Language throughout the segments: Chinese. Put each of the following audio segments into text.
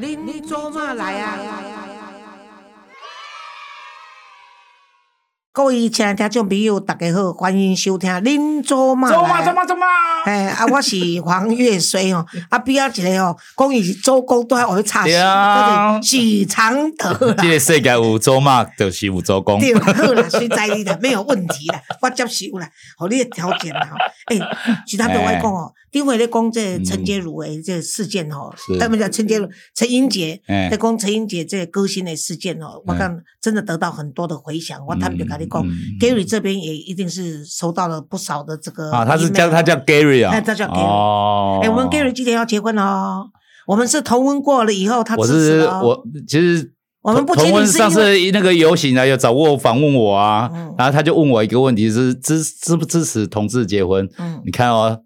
你你做嘛来呀各位亲爱的听众朋友，大家好，欢迎收听《恁做嘛做嘛来走嘛走嘛！哎，啊，我是黄月水哦，啊，边仔一个哦，讲伊是周公都还会插戏，对啊许常德啦这。个世界有走马，就是有周公。对啦，好啦，随在你的，没有问题啦，我接受啦，互你的条件啦。吼诶，许常德我讲哦，顶回咧讲这陈洁如的这个事件哦，他们讲陈洁如、陈英杰哎在讲陈英杰这个歌星的事件哦，我看真的得到很多的回响。我坦白跟你，Gary 这边也一定是收到了不少的这个啊，他是叫他叫 Gary 啊，哎他叫 Gary 哦，哎，我们 Gary 今年要结婚了哦，我们是同婚过了以后，他我支持我其实我们不同婚上次那个游行啊，有找我访问我啊，嗯。然后他就问我一个问题是支支不支持同志结婚？嗯。你看哦，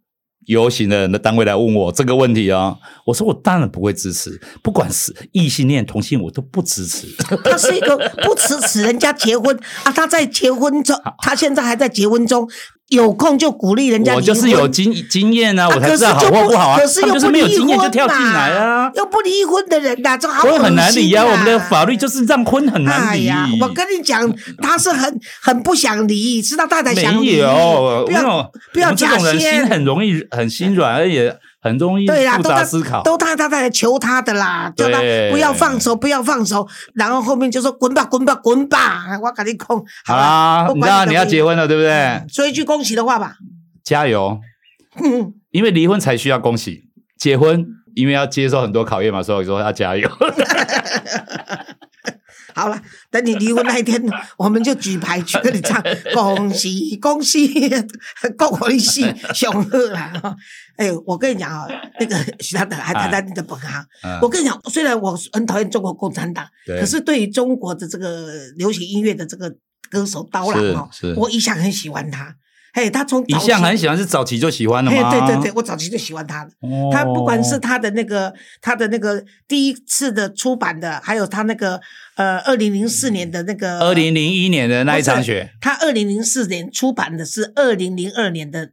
游行的人的单位来问我这个问题啊，我说我当然不会支持，不管是异性恋、同性，我都不支持。他是一个不支持人家结婚啊，他在结婚中，他现在还在结婚中，有空就鼓励人家。我就是有经经验啊，啊我才知道好就或不好啊。可是又不离经验就婚跳进来啊，又不离婚的人呐，这好婚很难离啊、我们的法律就是让婚很难离。哎呀，我跟你讲，他是很很不想离，知道太太想没离，有，不要不要这假种人心。很容易很心软，而且很容易对啦，复都思考。都他他太太求他的啦，叫他不要放手，不要放手，然后后面就说滚吧，滚吧，滚吧。我跟你讲，好啦啦，，你知道你要结，婚了，对不对嗯？说一句恭喜的话吧。加油！嗯，因为离婚才需要恭喜，结婚因为要接受很多考验嘛，所以说要加油。好了，等你离婚那一天，我们就举牌去跟你唱恭喜恭喜，恭喜喜雄鹤啦！哈哎，我跟你讲啊，那个徐大德还谈谈你的本行。嗯我跟你讲，虽然我很讨厌中国共产党，可是对于中国的这个流行音乐的这个歌手刀郎哦我一向很喜欢他。嘿，他从一向很喜欢，是早期就喜欢了嘿，吗？对对对，我早期就喜欢他了。哦他不管是他的那个他的那个第一次的出版的，还有他那个呃二零零四年的那个二零零一年的那一场雪他二零零四年出版的是二零零二年的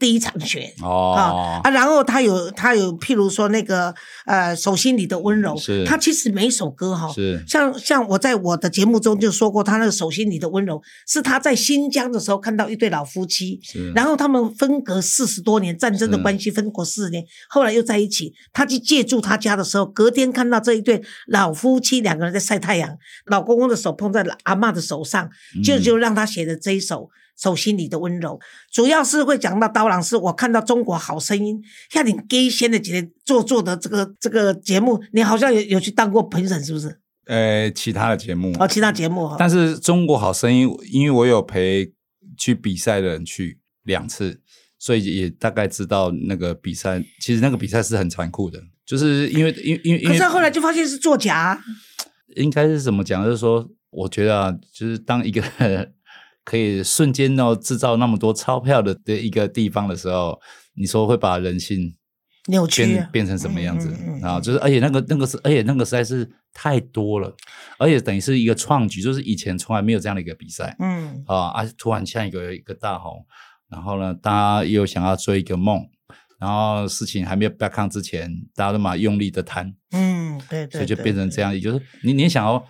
第一场雪。哦啊，啊，然后他有他有，譬如说那个呃，手心里的温柔，是他其实每一首歌哈，是像像我在我的节目中就说过，他那个手心里的温柔是他在新疆的时候看到一对老夫妻，是，然后他们分隔四十多年，战争的是关系分隔四十年，后来又在一起。他去借住他家的时候，隔天看到这一对老夫妻两个人在晒太阳，老公公的手碰在阿嬷的手上，就嗯就让他写的这一首。手心里的温柔，主要是会讲到刀郎，是我看到《中国好声音》像你 gay 先的几个做做的这个这个节目，你好像有有去当过评审，是不是？呃其他的节目哦，其他节目哈，但是中国好声音，因为我有陪去比赛的人去两次，所以也大概知道那个比赛，其实那个比赛是很残酷的，就是因为因为因为因为可是后来就发现是作假啊、应该是怎么讲？就是说，我觉得啊，就是当一个可以瞬间哦制造那么多钞票的的一个地方的时候，你说会把人性扭曲啊、变变成什么样子嗯嗯嗯啊？就是而且那个那个是，而且那个实在是太多了，而且等于是一个创举，就是以前从来没有这样的一个比赛嗯啊啊！突然像一个一个大红，然后呢，大家又想要追一个梦，然后事情还没有 back on 之前，大家都嘛用力的谈，嗯，对对，所以就变成这样。也就是你你想要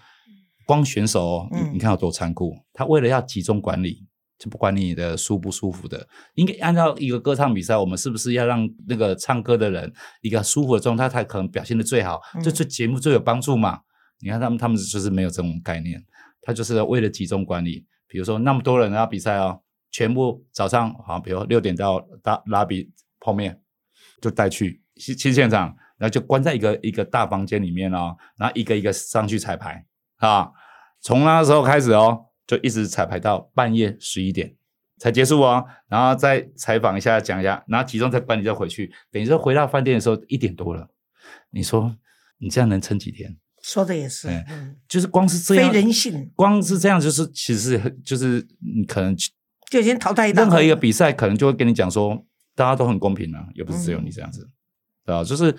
光选手哦，你嗯你看有多残酷，他为了要集中管理。就不管你的舒不舒服的，应该按照一个歌唱比赛，我们是不是要让那个唱歌的人一个舒服的状态，他可能表现的最好，嗯这对节目最有帮助嘛？你看他们，他们就是没有这种概念，他就是为了集中管理。比如说那么多人要比赛哦，全部早上好，比如六点到拉拉比泡面，就带去去去现场，然后就关在一个一个大房间里面哦，然后一个一个上去彩排啊，从那时候开始哦，就一直彩排到半夜十一点才结束哦，然后再采访一下讲一下，然后集中再管理再回去，等于说回到饭店的时候一点多了，你说你这样能撑几天？说的也是，哎嗯，就是光是这非样，人性，光是这样，就是其实是就是你可能就已经淘汰一任何一个比赛，可能就会跟你讲说，大家都很公平啊，也不是只有你这样子，对吧？就是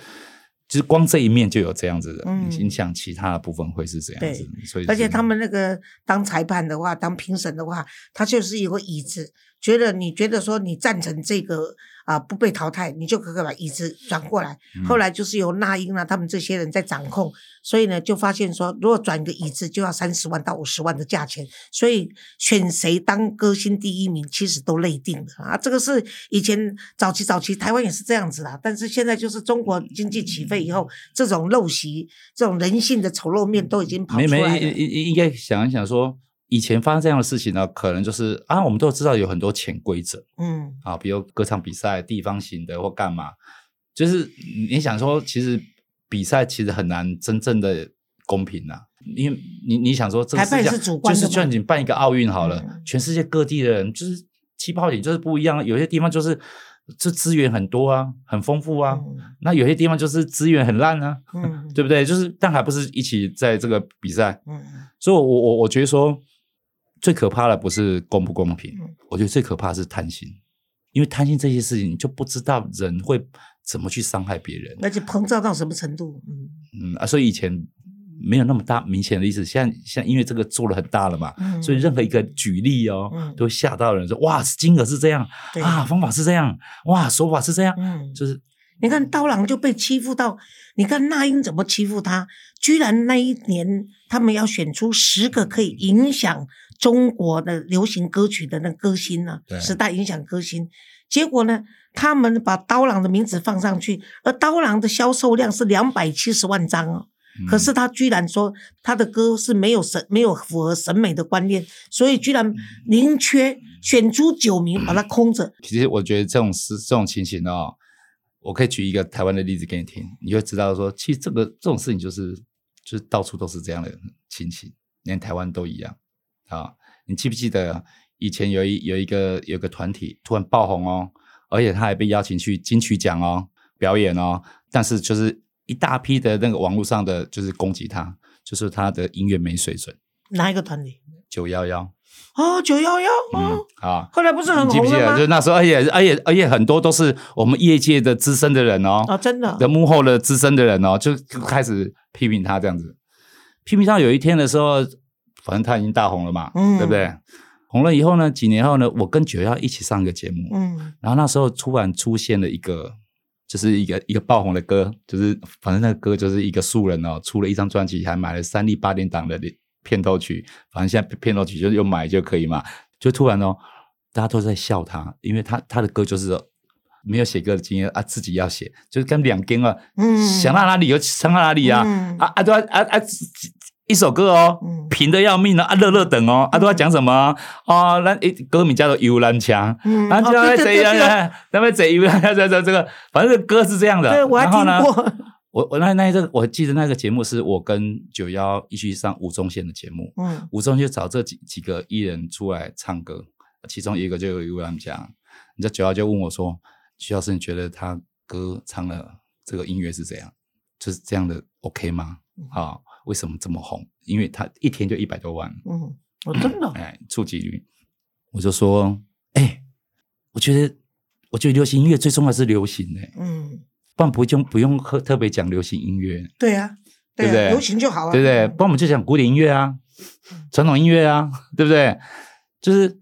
其实光这一面就有这样子的，嗯。影响其他的部分会是这样子，所以而且他们那个当裁判的话，当评审的话，他就是有个椅子，觉得你觉得说你赞成这个啊、不被淘汰，你就可以把椅子转过来。嗯后来就是由那英啊他们这些人在掌控，所以呢就发现说，如果转个椅子就要三十万到五十万的价钱，所以选谁当歌星第一名其实都内定的啊。这个是以前早期早期台湾也是这样子啦，但是现在就是中国经济起飞以后，这种陋习、这种人性的丑陋面都已经跑没没出来了。应应应该想一想说，以前发生这样的事情呢，可能就是啊，我们都知道有很多潜规则。嗯。啊，比如歌唱比赛、地方型的或干嘛，就是你想说，其实比赛其实很难真正的公平呐、因为你你想说这个是主观的就是就算你办一个奥运好了，嗯。全世界各地的人就是起跑点就是不一样，有些地方就是这资源很多啊，很丰富啊，嗯。那有些地方就是资源很烂啊，嗯对不对？就是但还不是一起在这个比赛，嗯。所以我我我觉得说最可怕的不是公不公平，嗯我觉得最可怕的是贪心，因为贪心这些事情，你就不知道人会怎么去伤害别人。而且膨胀到什么程度？嗯嗯啊，所以以前没有那么大明显的意思，现在现在因为这个做了很大了嘛，嗯，所以任何一个举例哦，嗯都会吓到人说哇，金额是这样对啊，方法是这样，哇，手法是这样，嗯，就是你看刀郎就被欺负到，你看那英怎么欺负他？居然那一年他们要选出十个可以影响中国的流行歌曲的那歌星呢、对十大影响歌星。结果呢，他们把刀郎的名字放上去，而刀郎的销售量是两百七十万张哦。嗯可是他居然说他的歌是没有审没有符合审美的观念，所以居然宁缺选出九名把它空着。其实我觉得这种事这种情形哦，我可以举一个台湾的例子给你听，你会知道说，其实这个这种事情就是就是到处都是这样的情形，连台湾都一样啊。你记不记得以前有一有一个有一个团体突然爆红哦，而且他还被邀请去金曲奖哦表演哦，但是就是一大批的那个网络上的就是攻击他，就是他的音乐没水准。哪一个团体？九幺幺，哦，九幺幺嗯哦，啊，后来不是很你记不记得？红了吗就？那时候，而且而且而且很多都是我们业界的资深的人哦，啊，真的的幕后的资深的人哦，就就开始批评他这样子。批评他有一天的时候，反正他已经大红了嘛，嗯对不对？红了以后呢，几年后呢，我跟九幺一起上一个节目，嗯然后那时候突然出现了一个，就是一个一个爆红的歌，就是反正那个歌就是一个素人哦，出了一张专辑，还买了三立八点档的片头曲，反正现在片头曲就是用买就可以嘛。就突然哦，大家都在笑他，因为他他的歌就是没有写歌的经验啊，自己要写，就是跟两根啊，嗯想到哪里就唱到哪里啊，嗯啊啊对啊啊啊！一首歌哦嗯，平的要命啊，啊乐乐等哦，啊都要讲什么啊？哦，那诶歌名叫做《游览墙》，嗯然后就哦对对在谁呀？对对那边谁游览这这这个，反正这歌是这样的。对我还听然后呢，过，我我那那一个我记得那个节目是我跟九幺一起去上吴宗宪的节目，嗯吴宗宪就找这几几个艺人出来唱歌，其中一个就有游览枪，你知道九幺就问我说：“徐老师，你觉得他歌唱的这个音乐是怎样？就是这样的 OK 吗？啊，为什么这么红？因为他一天就一百多万，嗯，我真的哎，触及率。我就说，哎，我觉得，我觉得流行音乐最重要是流行哎、嗯，不然不用不用特特别讲流行音乐，对啊，对不对？啊，流行就好啊，对不对？不然我们就讲古典音乐啊，传统音乐啊，对不对？就是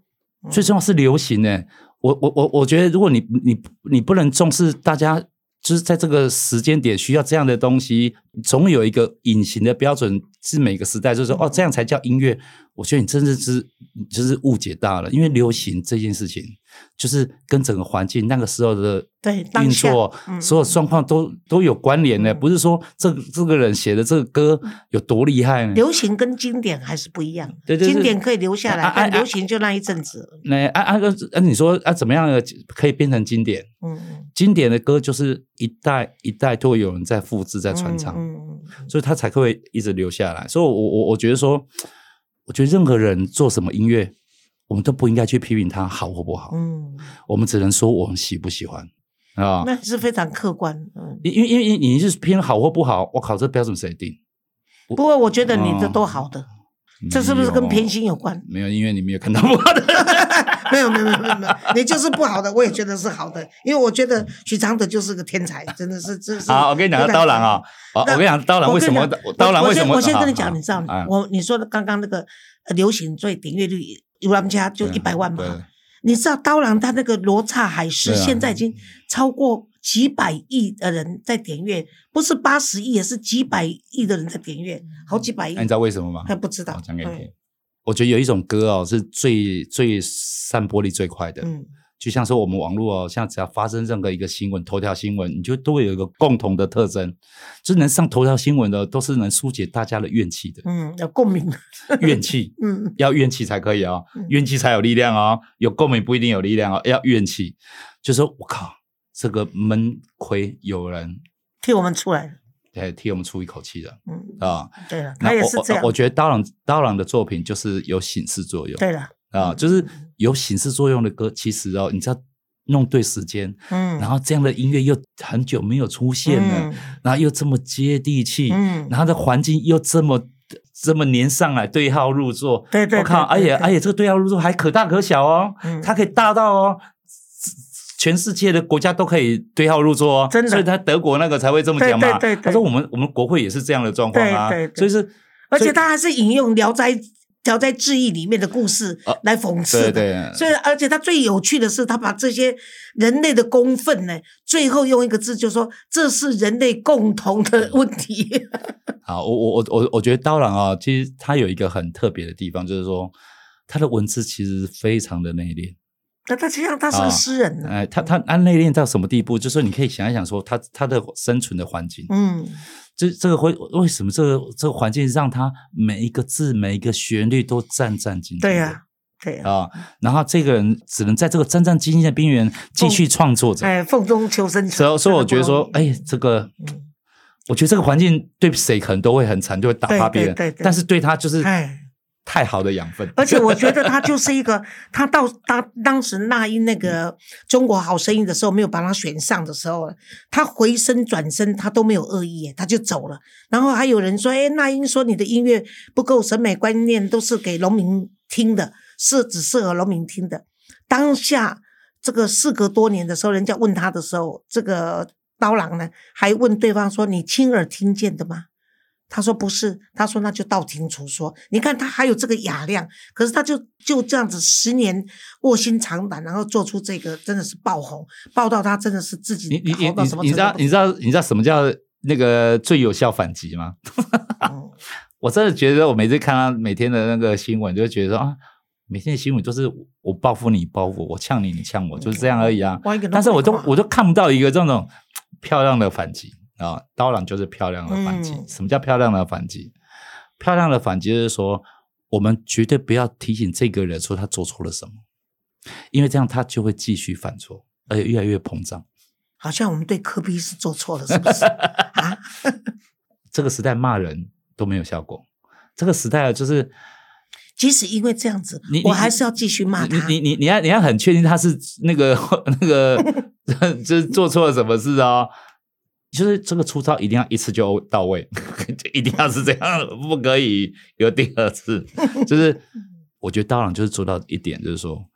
最重要是流行的、我我我我觉得，如果你你你不能重视大家，就是在这个时间点需要这样的东西，总有一个隐形的标准，是每个时代就是说哦，这样才叫音乐。我觉得你真的是就是误解大了，因为流行这件事情，就是跟整个环境那个时候的对运作，嗯所有状况都都有关联的，嗯不是说这个这个人写的这个歌有多厉害呢？流行跟经典还是不一样，对对对经典可以留下来，流行就那一阵子，那啊啊啊啊！你说啊，怎么样的可以变成经典？嗯嗯，经典的歌就是一代一代都会有人在复制、在传唱，嗯所以它才会一直留下来。所以我，我我觉得说，我觉得任何人做什么音乐，我们都不应该去批评他好或不好，嗯，我们只能说我们喜不喜欢啊。那是非常客观，嗯。因因为因为你是偏好或不好，我靠，这标准谁定？不过我觉得你的哦都好的，这是不是跟偏心有关？没有，因为你没有看到不好的。没有没有没有没有没有，你就是不好的，我也觉得是好的，因为我觉得许常德就是个天才，真的是这是。好，我跟你讲，刀郎啊，哦，我跟你讲，刀郎为什么？刀郎为什么？我先跟你好讲，你知道吗我你说的刚刚那个呃流行最点阅率，有他们家就一百万嘛，你知道刀郎他那个罗刹海市现在已经超过几百亿的人在点阅，不是八十亿，也是几百亿的人在点阅，好几百亿那、。你知道为什么吗？他不知道我讲给你听嗯。我觉得有一种歌哦，是最最散播力最快的。嗯，就像说我们网络哦，像只要发生任何一个新闻，头条新闻，你就都会有一个共同的特征，就是能上头条新闻的，都是能疏解大家的怨气的。嗯，有共鸣。怨气 嗯，要怨气才可以哦嗯，怨气才有力量哦，有共鸣不一定有力量哦，要怨气。就说我靠，这个闷亏有人替我们出来了。来替我们出一口气了嗯，啊。对了，那他也是这样我我我。觉得刀郎刀郎的作品就是有醒示作用。对了，啊，就是有醒示作用的歌，其实哦，你知道弄对时间，嗯，然后这样的音乐又很久没有出现了，嗯然后又这么接地气，嗯然后的环境又这么这么粘上来，对号入座。对对我靠，而且而且这个对号入座还可大可小哦，嗯它可以大到哦。全世界的国家都可以对号入座哦，真的所以他德国那个才会这么讲嘛。对对对对他说我们我们国会也是这样的状况啊，对对对所以是，而且他还是引用《聊斋》《聊斋志异》里面的故事啊来讽刺对的。对，所以，而且他最有趣的是，他把这些人类的公愤呢，最后用一个字就说这是人类共同的问题。好，我我我我我觉得刀郎啊，其实他有一个很特别的地方，就是说他的文字其实非常的内敛。那他实际上他是啊个诗人呢。哎，他他他内敛到什么地步？就是说你可以想一想，说他他的生存的环境，嗯，这这个会为什么这个这个环境让他每一个字每一个旋律都战战兢兢？对呀，对呀。啊，然后这个人只能在这个战战兢兢的边缘继续创作着。哎，凤中求生存。所以所以我觉得说，哎，这个嗯，我觉得这个环境对谁可能都会很惨，就会打发别人，对对对对但是对他就是哎太好的养分。而且我觉得他就是一个，他到当当时那英那个中国好声音的时候没有把他选上的时候，他回身转身他都没有恶意耶，他就走了。然后还有人说，哎，那英说你的音乐不够审美观念，都是给农民听的，是只适合农民听的。当下这个事隔多年的时候，人家问他的时候，这个刀郎呢还问对方说：“你亲耳听见的吗？”他说不是，他说那就道听途说。你看他还有这个雅量，可是他就就这样子十年卧薪尝胆，然后做出这个真的是爆红，爆到他真的是自己你你你你你知道你知道你知道什么叫那个最有效反击吗？嗯我真的觉得我每次看他每天的那个新闻，就会觉得说啊，每天的新闻都是我报复你报复我，我呛你你呛我，就是这样而已啊。但是我都我都看不到一个这种 漂亮的反击啊，刀郎就是漂亮的反击。嗯什么叫漂亮的反击？漂亮的反击就是说，我们绝对不要提醒这个人说他做错了什么，因为这样他就会继续犯错，而且越来越膨胀。好像我们对科比是做错了，是不是啊？这个时代骂人都没有效果，这个时代啊，就是即使因为这样子你，我你还是要继续骂他。你你你你要你要很确定他是那个 那个 就是做错了什么事哦，就是这个出招一定要一次就到位，就一定要是这样，不可以有第二次。就是我觉得刀郎就是做到一点，就是说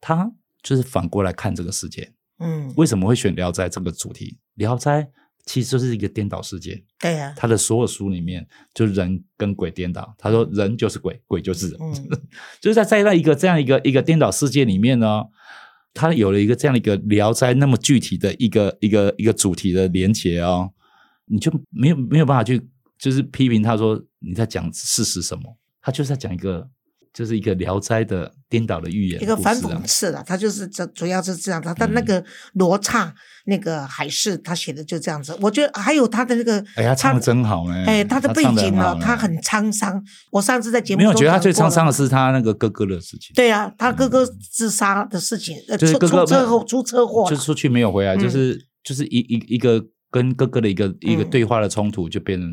他就是反过来看这个世界，嗯，为什么会选《聊斋》这个主题？《聊斋》其实就是一个颠倒世界，对呀、他的所有书里面就人跟鬼颠倒。他说人就是鬼，鬼就是人。嗯 就是在在那一个这样一个一个颠倒世界里面呢，他有了一个这样的一个《聊斋》那么具体的一个一个一个主题的连接哦，你就没有没有办法去就是批评他说你在讲事实什么，他就是在讲一个就是一个《聊斋》的颠倒的寓言、一个反讽刺了，他就是这主要是这样，他他那个罗刹那个海市，他写的就这样子。我觉得还有他的那个，哎，呀唱的真好呢。哎，他的背景呢，他很沧桑。我上次在节目没有中觉得他最沧桑的是他那个哥哥的事情，对啊，他哥哥自杀的事情，呃，出就是哥哥出车祸，出车祸了，就出去没有回来，嗯就是就是一一一个跟哥哥的一个一个嗯对话的冲突，就变成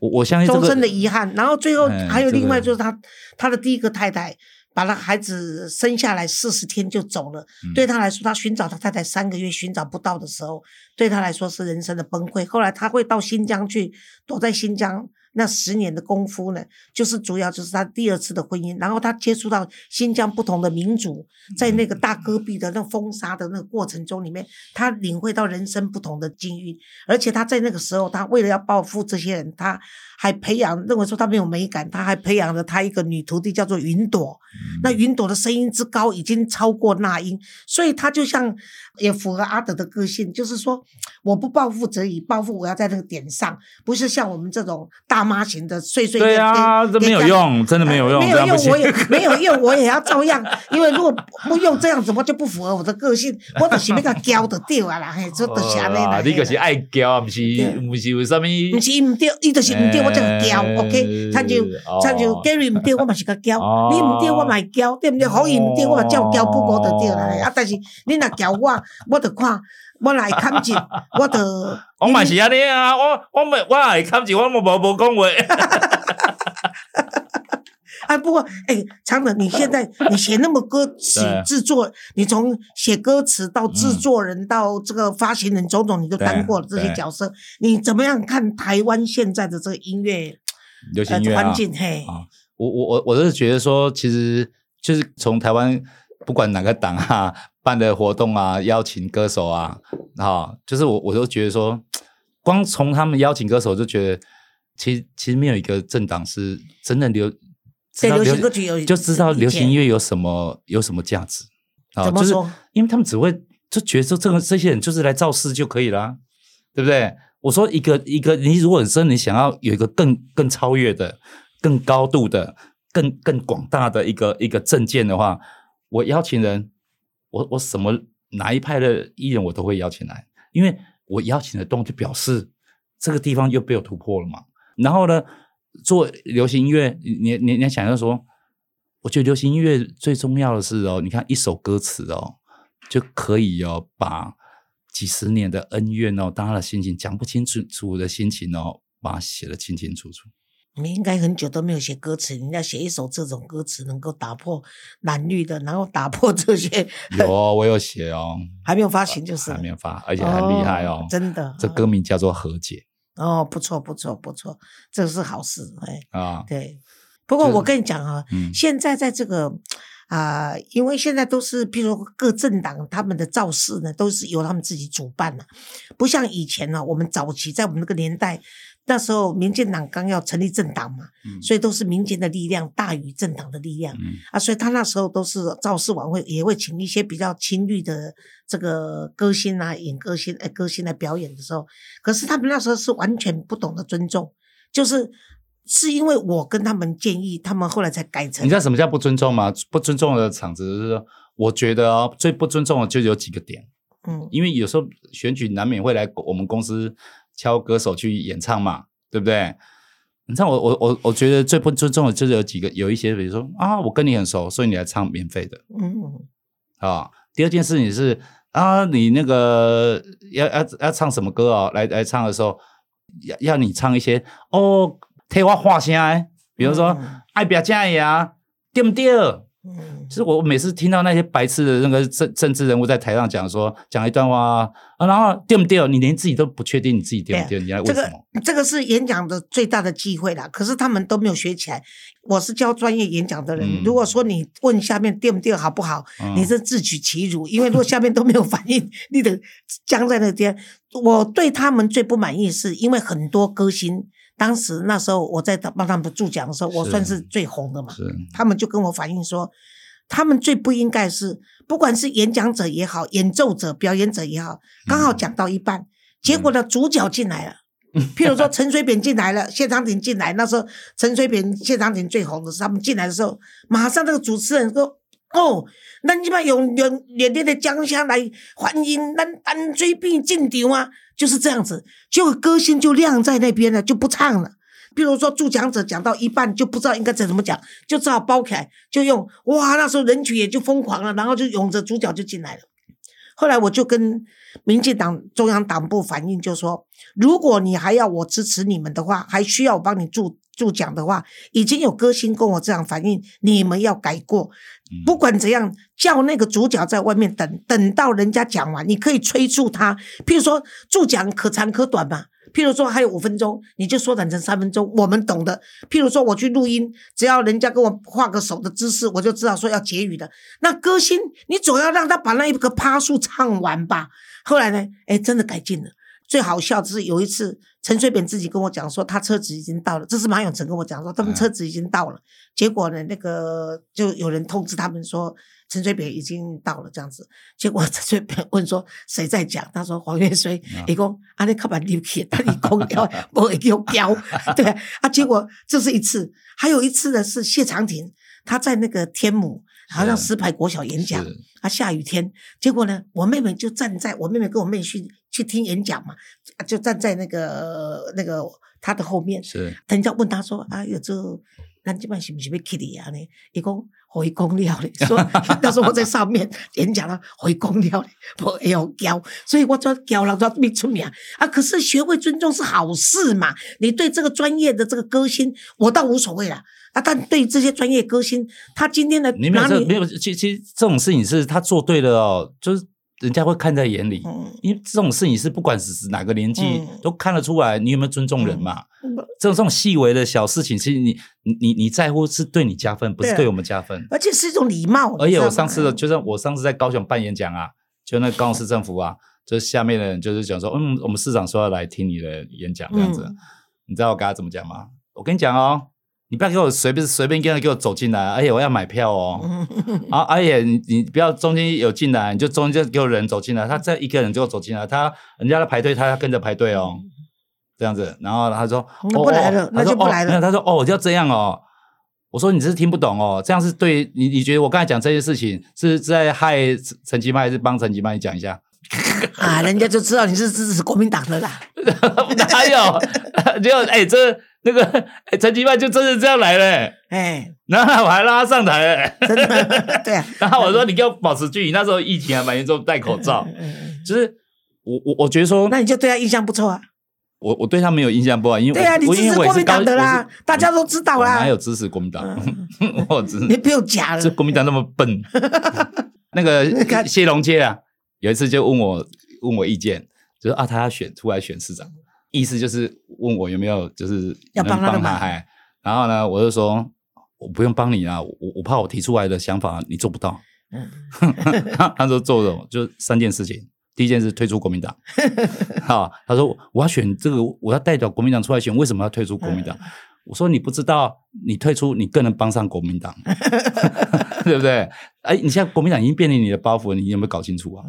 我我相信这个终身的遗憾。然后最后哎还有另外就是他他的第一个太太。把他孩子生下来四十天就走了，嗯对他来说，他寻找他太太三个月寻找不到的时候，对他来说是人生的崩溃。后来他会到新疆去，躲在新疆那十年的功夫呢，就是主要就是他第二次的婚姻，然后他接触到新疆不同的民族，在那个大戈壁的那风沙的那个过程中里面，他领会到人生不同的境遇，而且他在那个时候，他为了要报复这些人，他还培养认为说他没有美感，他还培养了他一个女徒弟叫做云朵，那云朵的声音之高已经超过那英，所以他就像也符合阿德的个性，就是说我不报复则已，报复我要在那个点上，不是像我们这种大妈型的碎碎对。啊，这没有用，真的没有用，没有用，我也 没有用，我也要照样。因为如果不用这样子，我就不符合我的个性，我就是要甲教的对啊啦，嘿，这都是安尼你就是爱教啊，不是不是为什么？不是唔对，伊就是唔对，我就教哎，OK。他就他就 Gary 唔对，我嘛是甲教哦；你唔对，我嘛会教，对不对？好伊唔对，我嘛照教不过就对啦。哦啊，但是你若教我，我就看我来看进，我就我嘛是安尼啊，我我咪我也会看住，我冇无无讲话。啊，不过，哎，长等，你现在你写那么歌曲对制作，你从写歌词到制嗯作人到这个发行人，种种你都当过了这些对角色，你怎么样看台湾现在的这个音乐呃流行音乐啊环境？嘿，啊我我我我是觉得说，其实就是从台湾不管哪个党啊办的活动啊，邀请歌手啊，啊，就是我我都觉得说，光从他们邀请歌手就觉得，其实其实没有一个政党是真的流，对流行歌曲有就知道流行音乐有什么有什么价值啊，就是因为他们只会就觉得说这个这些人就是来造势就可以啦，对不对？我说一个一个，你如果真的想要有一个更更超越的、更高度的、更更广大的一个一个证件的话，我邀请人，我我什么哪一派的艺人我都会邀请来，因为我邀请的动就表示这个地方又被我突破了嘛。然后呢，做流行音乐，你你你想要说，我觉得流行音乐最重要的是哦，你看一首歌词哦，就可以哦把几十年的恩怨哦，当他的心情讲不清楚楚的心情哦，把它写得清清楚楚。你应该很久都没有写歌词，你要写一首这种歌词，能够打破蓝绿的，然后打破这些，有哦，我有写哦，还没有发行就是了还没有发，而且很厉害哦，真的。这歌名叫做《和解哦，不错不错不错，这是好事，哎，》啊，对。不过我跟你讲啊，嗯现在在这个啊、因为现在都是，譬如各政党他们的造势呢，都是由他们自己主办了，不像以前呢、我们早期在我们那个年代，那时候民进党刚要成立政党嘛，嗯。所以都是民间的力量大于政党的力量。嗯。啊，所以他那时候都是造势晚会，也会请一些比较亲绿的这个歌星啊、演歌星、呃歌星来表演的时候，可是他们那时候是完全不懂得尊重，就是是因为我跟他们建议，他们后来才改成你知道什么叫不尊重吗？不尊重的场子就是说，我觉得哦，最不尊重的就有几个点，嗯。因为有时候选举难免会来我们公司敲歌手去演唱嘛，对不对？你知道我我我我觉得最不尊重的就是有几个有一些，比如说啊，我跟你很熟，所以你来唱免费的嗯啊。第二件事情是啊，你那个要要要唱什么歌哦，来来唱的时候，要要你唱一些哦，替我画声的，比如说嗯爱表这呀，对不对？嗯其实我每次听到那些白痴的那个政政治人物在台上讲说讲一段话啊，然后对不对？你连自己都不确定你自己对不对？你还为这个？这个是演讲的最大的机会啦，可是他们都没有学起来。我是教专业演讲的人，嗯如果说你问下面对不对好不好，嗯你是自取其辱，因为如果下面都没有反应，你得僵在那边。我对他们最不满意，是因为很多歌星，当时那时候我在帮他们助讲的时候，我算是最红的嘛，他们就跟我反映说，他们最不应该是，不管是演讲者也好，演奏者、表演者也好，刚好讲到一半，结果呢，主角进来了。譬如说陈水扁进来了，谢长廷进来，那时候陈水扁、谢长廷最红的时候，他们进来的时候，马上那个主持人说：“哦，咱即摆用用热烈的掌声来欢迎咱陈水扁进场啊！”就是这样子，就歌星就晾在那边了，就不唱了。比如说，助讲者讲到一半就不知道应该怎么讲，就只好包起来，就用哇，那时候人群也就疯狂了，然后就涌着主角就进来了。后来我就跟民进党中央党部反映，就说，如果你还要我支持你们的话，还需要我帮你助助讲的话，已经有歌星跟我这样反映，你们要改过，不管怎样，叫那个主角在外面等，等到人家讲完，你可以催促他。譬如说，助讲可长可短嘛。譬如说，还有五分钟，你就缩短成三分钟。我们懂得。譬如说，我去录音，只要人家跟我画个手的姿势，我就知道说要结语的。那歌星，你总要让他把那一个趴数唱完吧。后来呢，哎，真的改进了。最好笑的是有一次，陈水扁自己跟我讲说，他车子已经到了。这是马永成跟我讲说，他们车子已经到了。结果呢，那个就有人通知他们说，陈水扁已经到了这样子。结果 陈水扁问说，谁在讲？他说黄岳水。一共啊，你靠板溜去，他一共要不会给我标。对啊，结果这是一次，还有一次呢是谢长廷，他在那个天母。好像石牌国小演讲，啊，下雨天，结果呢，我妹妹就站在我妹妹跟我妹去去听演讲嘛，就站在那个那个他的后面，是，人家问他说，啊，有这，咱这边是不是被 Kitty 啊？呢，一共回公了嘞，说那时候我在上面演讲了，回公了嘞，不要教，所以我做教了都没出名啊。可是学会尊重是好事嘛，你对这个专业的这个歌星，我倒无所谓了。啊！但对这些专业歌星，他今天的你没有没有，其其实这种事情是他做对了哦，就是人家会看在眼里。嗯，因为这种事情是不管是哪个年纪都看得出来，你有没有尊重人嘛？这种这种细微的小事情，其实你你你你在乎是对你加分，不是对我们加分，而且是一种礼貌。而且我上次的，就是我上次在高雄办演讲啊，就那高雄市政府啊，就是下面的人就是讲说，嗯，我们市长说要来听你的演讲这样子，你知道我跟他怎么讲吗？我跟你讲哦。你不要给我随便随便跟人给我走进来，而且我要买票哦。啊，而且你你不要中间有进来，你就中间给我人走进来。他这一个人给我走进来，他人家在排队，他要跟着排队哦。这样子，然后他说：“我不来了，那就不来了。”他说：“哦就，要这样哦。”我说：“你是听不懂哦，这样是对你？你觉得我刚才讲这些事情是在害陈其迈，还是帮陈其迈？你讲一下。啊，人家就知道你是支持国民党的啦。哪有？就哎这。那个陈其迈就真的这样来了，哎，然后我还拉他上台了，真的，对啊。然后我说你给我保持距离，那时候疫情还蛮严重，戴口罩。就是我我我觉得说，那你就对他印象不错啊。我我对他没有印象不好，因为对啊，你支持国民党的啦，大家都知道啦。哪有支持国民党？我支持你不用假了，这国民党那么笨。那个谢龙介啊，有一次就问我问我意见，就是啊，他要选出来选市长。意思就是问我有没有就是要帮他嘛，然后呢，我就说我不用帮你啊，我我怕我提出来的想法你做不到。嗯，他说做的就三件事情，第一件事退出国民党。好，他说我要选这个，我要代表国民党出来选，为什么要退出国民党？我说你不知道，你退出你更能帮上国民党，对不对？哎，你现在国民党已经变成你的包袱，你有没有搞清楚啊？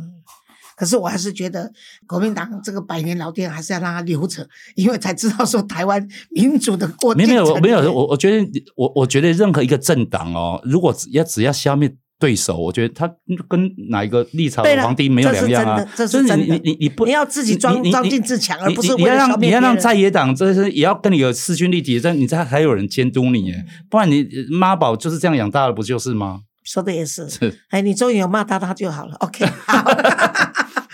可是我还是觉得国民党这个百年老店还是要让它留着，因为才知道说台湾民主的过没有没有我我觉得我我觉得任何一个政党哦，如果只要只要消灭对手，我觉得他跟哪一个立场皇帝没有两样啊。这是真的，这是真的。你你你不你要自己装装进自强，而不是你要让你要让在野党，这是也要跟你有势均力敌，这你这还有人监督你，不然你妈宝就是这样养大的，不就是吗？说的也是，哎，你终于有骂他他就好了。OK，好。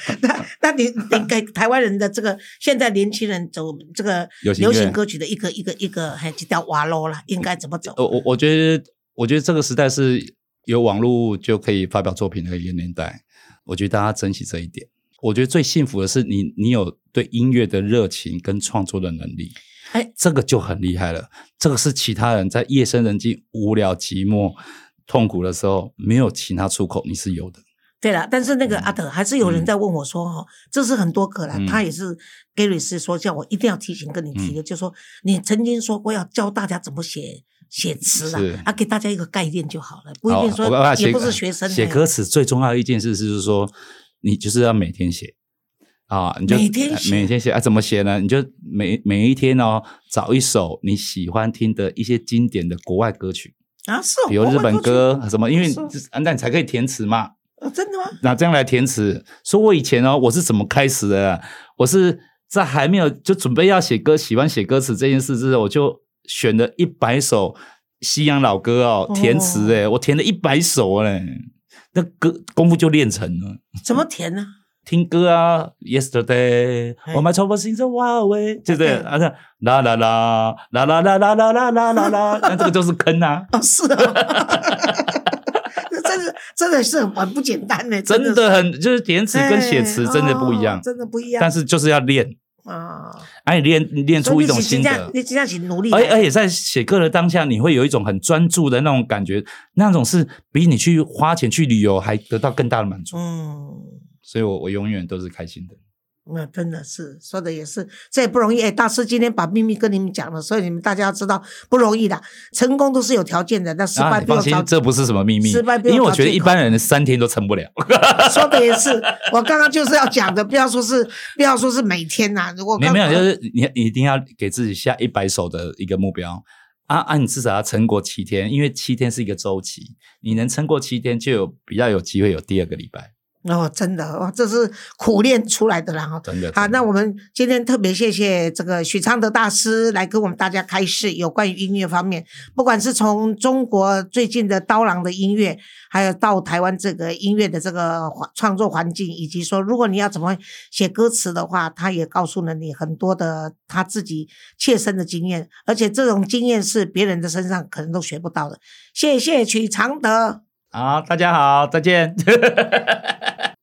那那你你给台湾人的这个现在年轻人走这个流行歌曲的一个一个一个还几条瓦路了，应该怎么走？我我我觉得我觉得这个时代是有网络就可以发表作品的一个年代，我觉得大家珍惜这一点。我觉得最幸福的是你你有对音乐的热情跟创作的能力，哎，这个就很厉害了。这个是其他人在夜深人静、无聊、寂寞、痛苦的时候没有其他出口，你是有的。对了，但是那个阿德还是有人在问我说：“哈，这是很多个了。”他也是 Gary 是说叫我一定要提醒跟你提的，就说你曾经说过要教大家怎么写写词啊，啊，给大家一个概念就好了，不一定说也不是学生写歌词最重要的一件事是说，你就是要每天写啊，你就每天写每天写啊，怎么写呢？你就每每一天哦，找一首你喜欢听的一些经典的国外歌曲啊，是比如日本歌什么，因为那你才可以填词嘛。哦，真的吗？那这样来填词，说我以前哦，我是怎么开始的？我是在还没有就准备要写歌、喜欢写歌词这件事之后，我就选了一百首西洋老歌哦，填词哎，我填了一百首嘞，那歌功夫就练成了。怎么填呢？听歌啊，Yesterday，我买超波新生华为，对不对？啊，啦啦啦啦啦啦啦啦啦啦啦啦，那这个就是坑啊！哦，是啊。是真的是很不简单呢，真的的很就是填词跟写词真的不一样真的不一样。但是就是要练，啊，哎，练练出一种心得。你这样去努力，而而且在写歌的当下，你会有一种很专注的那种感觉，那种是比你去花钱去旅游还得到更大的满足。嗯。所以我我永远都是开心的。那真的是说的也是，这也不容易。哎，大师今天把秘密跟你们讲了，所以你们大家要知道不容易的。成功都是有条件的，那失啊，败你放心不用找。，这不是什么秘密，失败不用因为我觉得一般人三天都撑不了。说的也是，我刚刚就是要讲的，不要说是不要说是每天呐、如果没有没有，就是你你一定要给自己下一百首的一个目标啊啊！你至少要撑过七天，因为七天是一个周期，你能撑过七天，就有比较有机会有第二个礼拜。哦，真的哦，这是苦练出来的啦哈。真的。好，那我们今天特别谢谢这个许昌德大师来跟我们大家开示有关于音乐方面，不管是从中国最近的刀郎的音乐，还有到台湾这个音乐的这个环创作环境，以及说如果你要怎么写歌词的话，他也告诉了你很多的他自己切身的经验，而且这种经验是别人的身上可能都学不到的。谢谢许常德。好，大家好，再见。